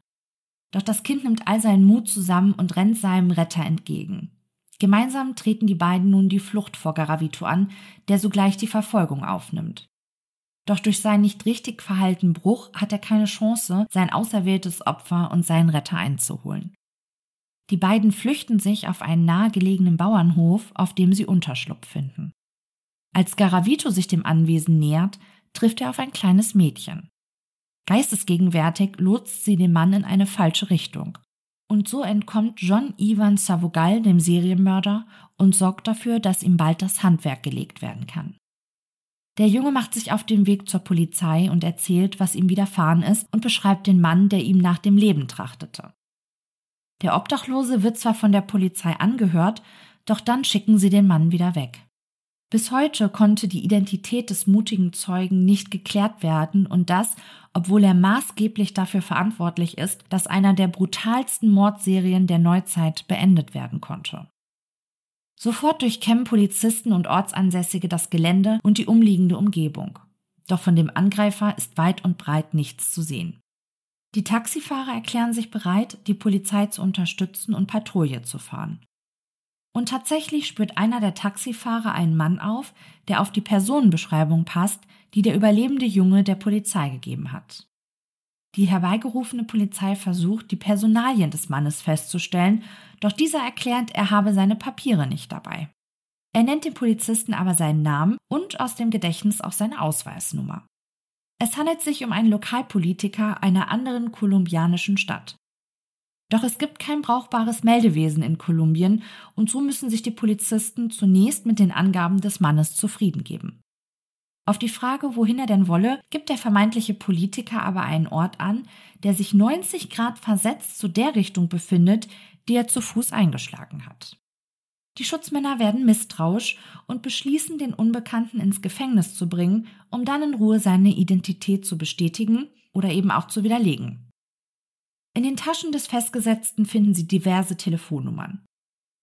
Doch das Kind nimmt all seinen Mut zusammen und rennt seinem Retter entgegen. Gemeinsam treten die beiden nun die Flucht vor Garavito an, der sogleich die Verfolgung aufnimmt. Doch durch seinen nicht richtig verhaltenen Bruch hat er keine Chance, sein auserwähltes Opfer und seinen Retter einzuholen. Die beiden flüchten sich auf einen nahegelegenen Bauernhof, auf dem sie Unterschlupf finden. Als Garavito sich dem Anwesen nähert, trifft er auf ein kleines Mädchen. Geistesgegenwärtig lotst sie den Mann in eine falsche Richtung. Und so entkommt John Ivan Savogal dem Serienmörder und sorgt dafür, dass ihm bald das Handwerk gelegt werden kann. Der Junge macht sich auf den Weg zur Polizei und erzählt, was ihm widerfahren ist und beschreibt den Mann, der ihm nach dem Leben trachtete. Der Obdachlose wird zwar von der Polizei angehört, doch dann schicken sie den Mann wieder weg. Bis heute konnte die Identität des mutigen Zeugen nicht geklärt werden und das, obwohl er maßgeblich dafür verantwortlich ist, dass einer der brutalsten Mordserien der Neuzeit beendet werden konnte. Sofort durchkämmen Polizisten und Ortsansässige das Gelände und die umliegende Umgebung. Doch von dem Angreifer ist weit und breit nichts zu sehen. Die Taxifahrer erklären sich bereit, die Polizei zu unterstützen und Patrouille zu fahren. Und tatsächlich spürt einer der Taxifahrer einen Mann auf, der auf die Personenbeschreibung passt, die der überlebende Junge der Polizei gegeben hat. Die herbeigerufene Polizei versucht, die Personalien des Mannes festzustellen, doch dieser erklärt, er habe seine Papiere nicht dabei. Er nennt dem Polizisten aber seinen Namen und aus dem Gedächtnis auch seine Ausweisnummer. Es handelt sich um einen Lokalpolitiker einer anderen kolumbianischen Stadt. Doch es gibt kein brauchbares Meldewesen in Kolumbien und so müssen sich die Polizisten zunächst mit den Angaben des Mannes zufrieden geben. Auf die Frage, wohin er denn wolle, gibt der vermeintliche Politiker aber einen Ort an, der sich 90 Grad versetzt zu der Richtung befindet, die er zu Fuß eingeschlagen hat. Die Schutzmänner werden misstrauisch und beschließen, den Unbekannten ins Gefängnis zu bringen, um dann in Ruhe seine Identität zu bestätigen oder eben auch zu widerlegen. In den Taschen des Festgesetzten finden sie diverse Telefonnummern.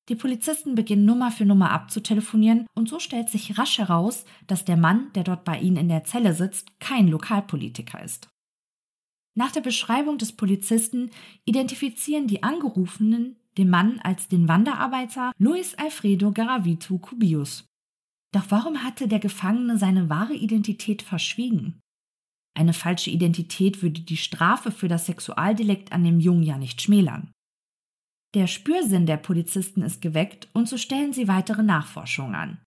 Die Polizisten beginnen Nummer für Nummer abzutelefonieren und so stellt sich rasch heraus, dass der Mann, der dort bei ihnen in der Zelle sitzt, kein Lokalpolitiker ist. Nach der Beschreibung des Polizisten identifizieren die Angerufenen den Mann als den Wanderarbeiter Luis Alfredo Garavito Cubius. Doch warum hatte der Gefangene seine wahre Identität verschwiegen? Eine falsche Identität würde die Strafe für das Sexualdelikt an dem Jungen ja nicht schmälern. Der Spürsinn der Polizisten ist geweckt und so stellen sie weitere Nachforschungen an.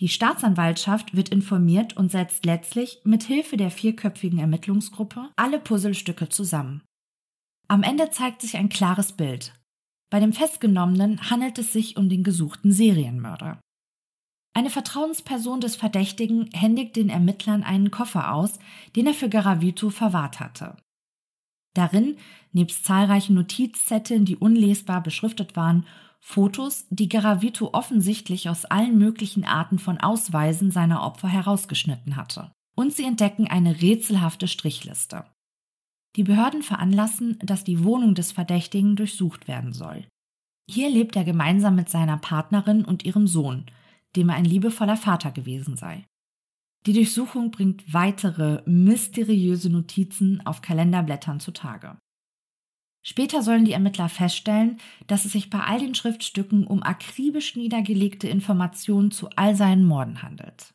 Die Staatsanwaltschaft wird informiert und setzt letztlich mit Hilfe der vierköpfigen Ermittlungsgruppe alle Puzzlestücke zusammen. Am Ende zeigt sich ein klares Bild. Bei dem Festgenommenen handelt es sich um den gesuchten Serienmörder. Eine Vertrauensperson des Verdächtigen händigt den Ermittlern einen Koffer aus, den er für Garavito verwahrt hatte. Darin, nebst zahlreichen Notizzetteln, die unlesbar beschriftet waren, Fotos, die Garavito offensichtlich aus allen möglichen Arten von Ausweisen seiner Opfer herausgeschnitten hatte. Und sie entdecken eine rätselhafte Strichliste. Die Behörden veranlassen, dass die Wohnung des Verdächtigen durchsucht werden soll. Hier lebt er gemeinsam mit seiner Partnerin und ihrem Sohn, dem er ein liebevoller Vater gewesen sei. Die Durchsuchung bringt weitere mysteriöse Notizen auf Kalenderblättern zutage. Später sollen die Ermittler feststellen, dass es sich bei all den Schriftstücken um akribisch niedergelegte Informationen zu all seinen Morden handelt.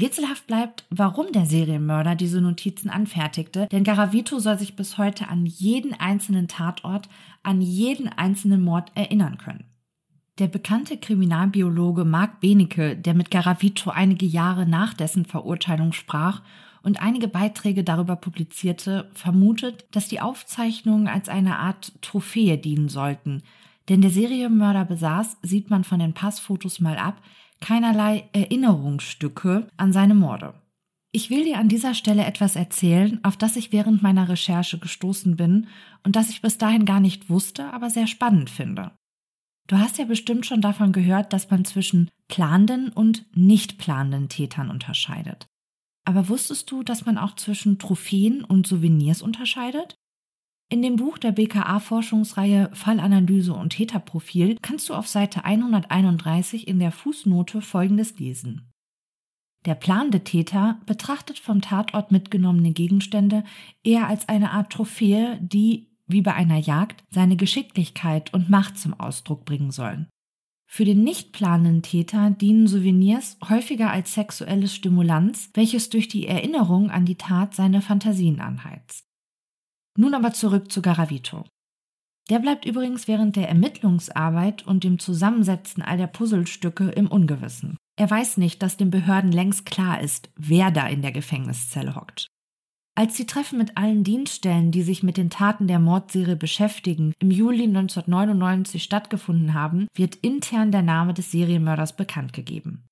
Rätselhaft bleibt, warum der Serienmörder diese Notizen anfertigte, denn Garavito soll sich bis heute an jeden einzelnen Tatort, an jeden einzelnen Mord erinnern können. Der bekannte Kriminalbiologe Mark Benecke, der mit Garavito einige Jahre nach dessen Verurteilung sprach und einige Beiträge darüber publizierte, vermutet, dass die Aufzeichnungen als eine Art Trophäe dienen sollten. Denn der Serienmörder besaß, sieht man von den Passfotos mal ab, keinerlei Erinnerungsstücke an seine Morde. Ich will dir an dieser Stelle etwas erzählen, auf das ich während meiner Recherche gestoßen bin und das ich bis dahin gar nicht wusste, aber sehr spannend finde. Du hast ja bestimmt schon davon gehört, dass man zwischen planenden und nicht planenden Tätern unterscheidet. Aber wusstest du, dass man auch zwischen Trophäen und Souvenirs unterscheidet? In dem Buch der BKA-Forschungsreihe Fallanalyse und Täterprofil kannst du auf Seite 131 in der Fußnote Folgendes lesen. Der planende Täter betrachtet vom Tatort mitgenommene Gegenstände eher als eine Art Trophäe, die wie bei einer Jagd, seine Geschicklichkeit und Macht zum Ausdruck bringen sollen. Für den nicht planenden Täter dienen Souvenirs häufiger als sexuelles Stimulanz, welches durch die Erinnerung an die Tat seine Fantasien anheizt. Nun aber zurück zu Garavito. Der bleibt übrigens während der Ermittlungsarbeit und dem Zusammensetzen all der Puzzlestücke im Ungewissen. Er weiß nicht, dass den Behörden längst klar ist, wer da in der Gefängniszelle hockt. Als die Treffen mit allen Dienststellen, die sich mit den Taten der Mordserie beschäftigen, im Juli 1999 stattgefunden haben, wird intern der Name des Serienmörders bekannt gegeben.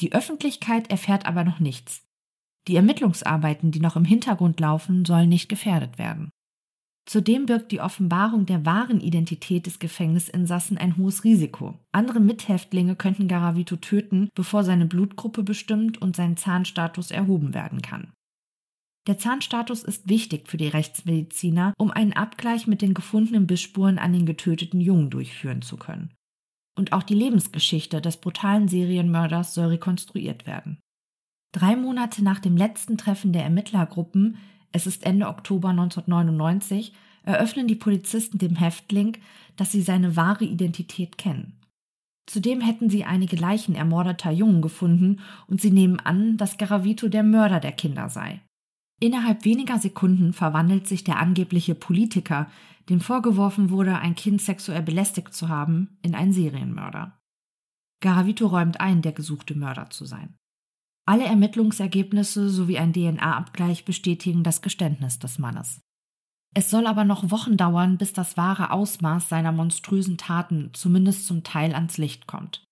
Die Öffentlichkeit erfährt aber noch nichts. Die Ermittlungsarbeiten, die noch im Hintergrund laufen, sollen nicht gefährdet werden. Zudem birgt die Offenbarung der wahren Identität des Gefängnisinsassen ein hohes Risiko. Andere Mithäftlinge könnten Garavito töten, bevor seine Blutgruppe bestimmt und sein Zahnstatus erhoben werden kann. Der Zahnstatus ist wichtig für die Rechtsmediziner, um einen Abgleich mit den gefundenen Bissspuren an den getöteten Jungen durchführen zu können. Und auch die Lebensgeschichte des brutalen Serienmörders soll rekonstruiert werden. Drei Monate nach dem letzten Treffen der Ermittlergruppen, es ist Ende Oktober 1999, eröffnen die Polizisten dem Häftling, dass sie seine wahre Identität kennen. Zudem hätten sie einige Leichen ermordeter Jungen gefunden und sie nehmen an, dass Garavito der Mörder der Kinder sei. Innerhalb weniger Sekunden verwandelt sich der angebliche Politiker, dem vorgeworfen wurde, ein Kind sexuell belästigt zu haben, in einen Serienmörder. Garavito räumt ein, der gesuchte Mörder zu sein. Alle Ermittlungsergebnisse sowie ein DNA-Abgleich bestätigen das Geständnis des Mannes. Es soll aber noch Wochen dauern, bis das wahre Ausmaß seiner monströsen Taten zumindest zum Teil ans Licht kommt.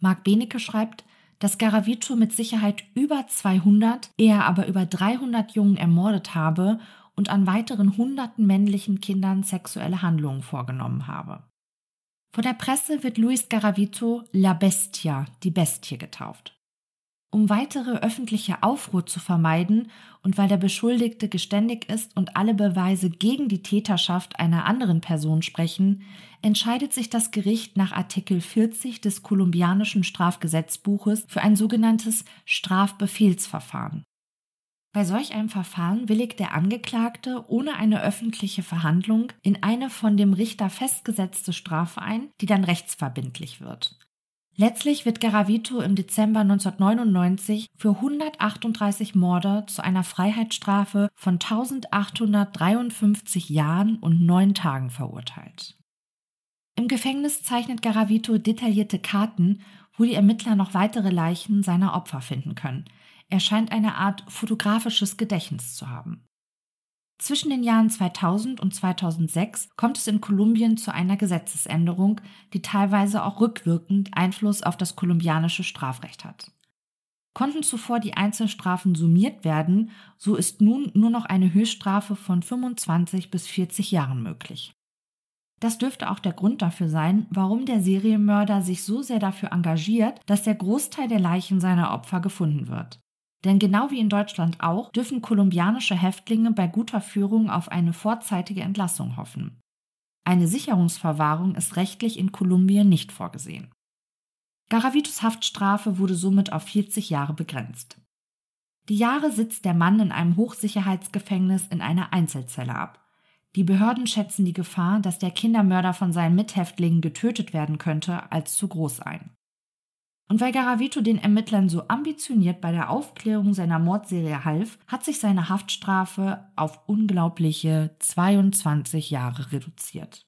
Marc Benecke schreibt, dass Garavito mit Sicherheit über 200, eher aber über 300 Jungen ermordet habe und an weiteren hunderten männlichen Kindern sexuelle Handlungen vorgenommen habe. Von der Presse wird Luis Garavito La Bestia, die Bestie, getauft. Um weitere öffentliche Aufruhr zu vermeiden und weil der Beschuldigte geständig ist und alle Beweise gegen die Täterschaft einer anderen Person sprechen, entscheidet sich das Gericht nach Artikel 40 des kolumbianischen Strafgesetzbuches für ein sogenanntes Strafbefehlsverfahren. Bei solch einem Verfahren willigt der Angeklagte ohne eine öffentliche Verhandlung in eine von dem Richter festgesetzte Strafe ein, die dann rechtsverbindlich wird. Letztlich wird Garavito im Dezember 1999 für 138 Morde zu einer Freiheitsstrafe von 1853 Jahren und neun Tagen verurteilt. Im Gefängnis zeichnet Garavito detaillierte Karten, wo die Ermittler noch weitere Leichen seiner Opfer finden können. Er scheint eine Art fotografisches Gedächtnis zu haben. Zwischen den Jahren 2000 und 2006 kommt es in Kolumbien zu einer Gesetzesänderung, die teilweise auch rückwirkend Einfluss auf das kolumbianische Strafrecht hat. Konnten zuvor die Einzelstrafen summiert werden, so ist nun nur noch eine Höchststrafe von 25 bis 40 Jahren möglich. Das dürfte auch der Grund dafür sein, warum der Serienmörder sich so sehr dafür engagiert, dass der Großteil der Leichen seiner Opfer gefunden wird. Denn genau wie in Deutschland auch, dürfen kolumbianische Häftlinge bei guter Führung auf eine vorzeitige Entlassung hoffen. Eine Sicherungsverwahrung ist rechtlich in Kolumbien nicht vorgesehen. Garavitos Haftstrafe wurde somit auf 40 Jahre begrenzt. Die Jahre sitzt der Mann in einem Hochsicherheitsgefängnis in einer Einzelzelle ab. Die Behörden schätzen die Gefahr, dass der Kindermörder von seinen Mithäftlingen getötet werden könnte, als zu groß ein. Und weil Garavito den Ermittlern so ambitioniert bei der Aufklärung seiner Mordserie half, hat sich seine Haftstrafe auf unglaubliche 22 Jahre reduziert.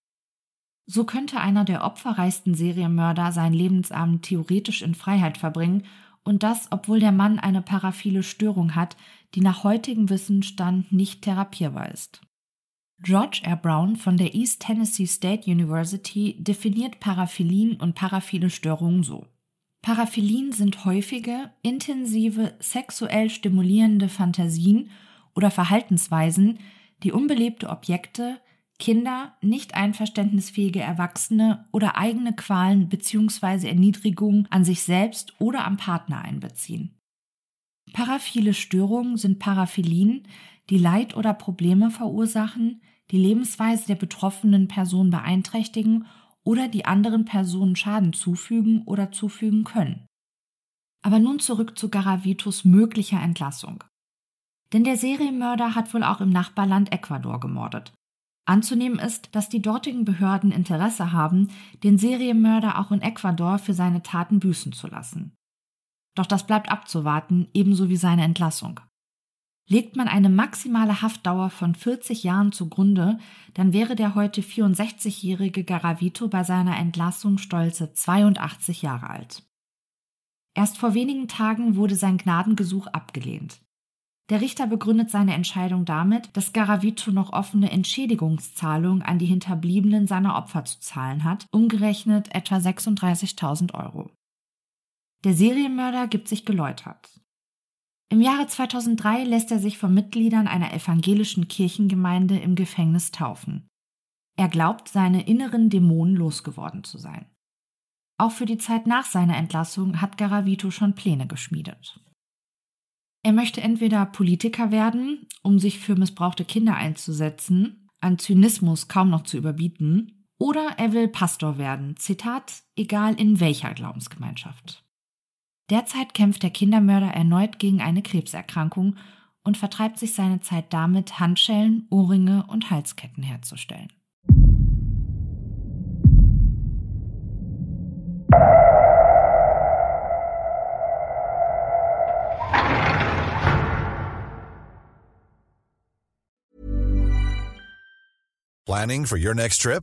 So könnte einer der opferreichsten Serienmörder seinen Lebensabend theoretisch in Freiheit verbringen und das, obwohl der Mann eine paraphile Störung hat, die nach heutigem Wissensstand nicht therapierbar ist. George R. Brown von der East Tennessee State University definiert Paraphilien und paraphile Störungen so. Paraphilien sind häufige, intensive, sexuell stimulierende Fantasien oder Verhaltensweisen, die unbelebte Objekte, Kinder, nicht einverständnisfähige Erwachsene oder eigene Qualen bzw. Erniedrigungen an sich selbst oder am Partner einbeziehen. Paraphile Störungen sind Paraphilien, die Leid oder Probleme verursachen, die Lebensweise der betroffenen Person beeinträchtigen oder die anderen Personen Schaden zufügen oder zufügen können. Aber nun zurück zu Garavitos möglicher Entlassung. Denn der Serienmörder hat wohl auch im Nachbarland Ecuador gemordet. Anzunehmen ist, dass die dortigen Behörden Interesse haben, den Serienmörder auch in Ecuador für seine Taten büßen zu lassen. Doch das bleibt abzuwarten, ebenso wie seine Entlassung. Legt man eine maximale Haftdauer von 40 Jahren zugrunde, dann wäre der heute 64-jährige Garavito bei seiner Entlassung stolze 82 Jahre alt. Erst vor wenigen Tagen wurde sein Gnadengesuch abgelehnt. Der Richter begründet seine Entscheidung damit, dass Garavito noch offene Entschädigungszahlungen an die Hinterbliebenen seiner Opfer zu zahlen hat, umgerechnet etwa 36.000 Euro. Der Serienmörder gibt sich geläutert. Im Jahre 2003 lässt er sich von Mitgliedern einer evangelischen Kirchengemeinde im Gefängnis taufen. Er glaubt, seine inneren Dämonen losgeworden zu sein. Auch für die Zeit nach seiner Entlassung hat Garavito schon Pläne geschmiedet. Er möchte entweder Politiker werden, um sich für missbrauchte Kinder einzusetzen, an Zynismus kaum noch zu überbieten, oder er will Pastor werden, Zitat, egal in welcher Glaubensgemeinschaft. Derzeit kämpft der Kindermörder erneut gegen eine Krebserkrankung und vertreibt sich seine Zeit damit, Handschellen, Ohrringe und Halsketten herzustellen. Planning for your next trip?